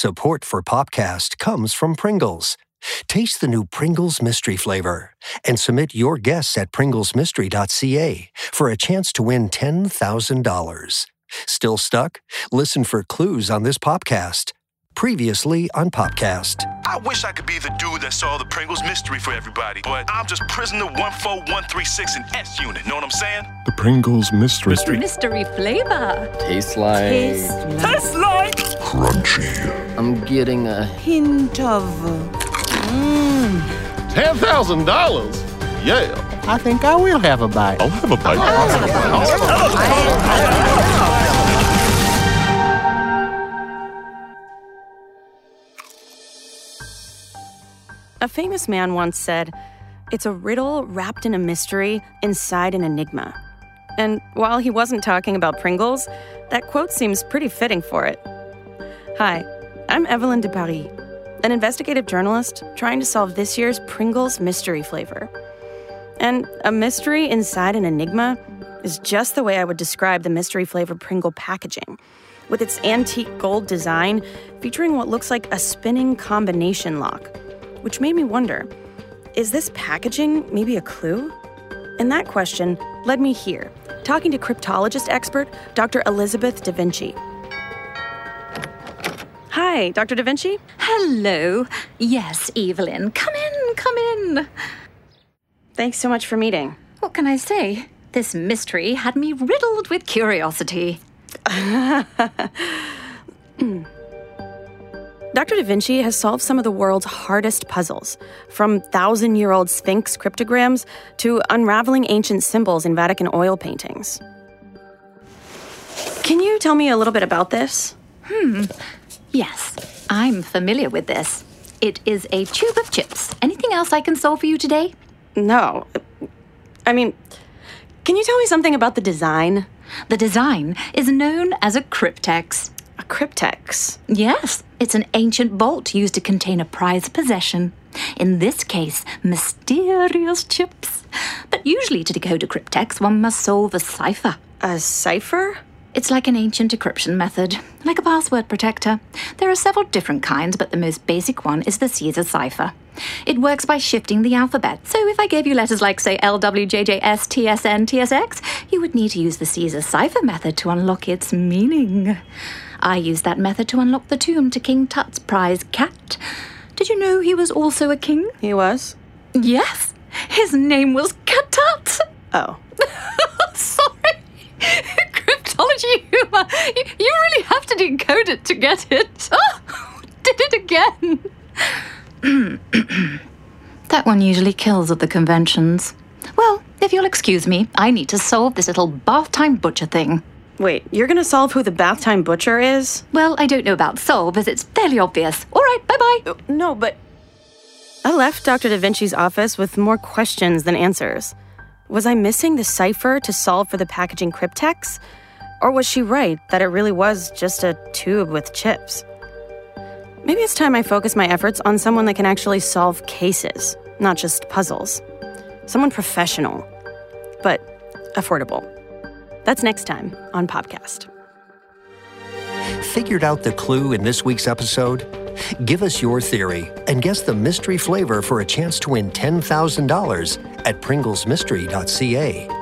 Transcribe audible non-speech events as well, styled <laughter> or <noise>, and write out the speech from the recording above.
Support for Popcast comes from Pringles. Taste the new Pringles mystery flavor and submit your guess at pringlesmystery.ca for a chance to win $10,000. Still stuck? Listen for clues on this podcast. Previously on Popcast. I wish I could be the dude that solved the Pringles mystery for everybody, but I'm just prisoner 14136 in S unit. Know what I'm saying? The Pringles mystery. Mystery flavor. Tastes like. Tastes like Crunchy. I'm getting a. hint of. Mm, Ten thousand dollars? Yeah. I think I will have a bite. I'll have a bite. A famous man once said, It's a riddle wrapped in a mystery inside an enigma. And while he wasn't talking about Pringles, that quote seems pretty fitting for it. Hi, I'm Evelyn de Paris, an investigative journalist trying to solve this year's Pringles mystery flavor. And a mystery inside an enigma is just the way I would describe the mystery flavor Pringle packaging, with its antique gold design featuring what looks like a spinning combination lock, which made me wonder is this packaging maybe a clue? And that question led me here, talking to cryptologist expert Dr. Elizabeth Da Vinci. Hi, Dr. Da Vinci. Hello. Yes, Evelyn. Come in, come in. Thanks so much for meeting. What can I say? This mystery had me riddled with curiosity. <clears throat> Dr. Da Vinci has solved some of the world's hardest puzzles, from thousand year old Sphinx cryptograms to unraveling ancient symbols in Vatican oil paintings. Can you tell me a little bit about this? Hmm. Yes, I'm familiar with this. It is a tube of chips. Anything else I can solve for you today? No. I mean, can you tell me something about the design? The design is known as a cryptex. A cryptex. Yes, it's an ancient vault used to contain a prized possession. In this case, mysterious chips. But usually, to decode a cryptex, one must solve a cipher. A cipher? It's like an ancient decryption method, like a password protector. There are several different kinds, but the most basic one is the Caesar cipher. It works by shifting the alphabet. So if I gave you letters like, say, L, W, J, J, S, T, S, N, T, S, X, you would need to use the Caesar cipher method to unlock its meaning. I used that method to unlock the tomb to King Tut's prize cat. Did you know he was also a king? He was? Yes, his name was Katut. Oh. Sorry. Cryptology humor. <laughs> You, you really have to decode it to get it. <laughs> Oh, did it again. <clears throat> that one usually kills at the conventions. Well, if you'll excuse me, I need to solve this little bath time butcher thing. Wait, you're gonna solve who the bath time butcher is? Well, I don't know about solve, as it's fairly obvious. All right, bye bye. Oh, no, but. I left Dr. Da Vinci's office with more questions than answers. Was I missing the cipher to solve for the packaging cryptex? Or was she right that it really was just a tube with chips? Maybe it's time I focus my efforts on someone that can actually solve cases, not just puzzles. Someone professional, but affordable. That's next time on Popcast. Figured out the clue in this week's episode? Give us your theory and guess the mystery flavor for a chance to win $10,000 at pringlesmystery.ca.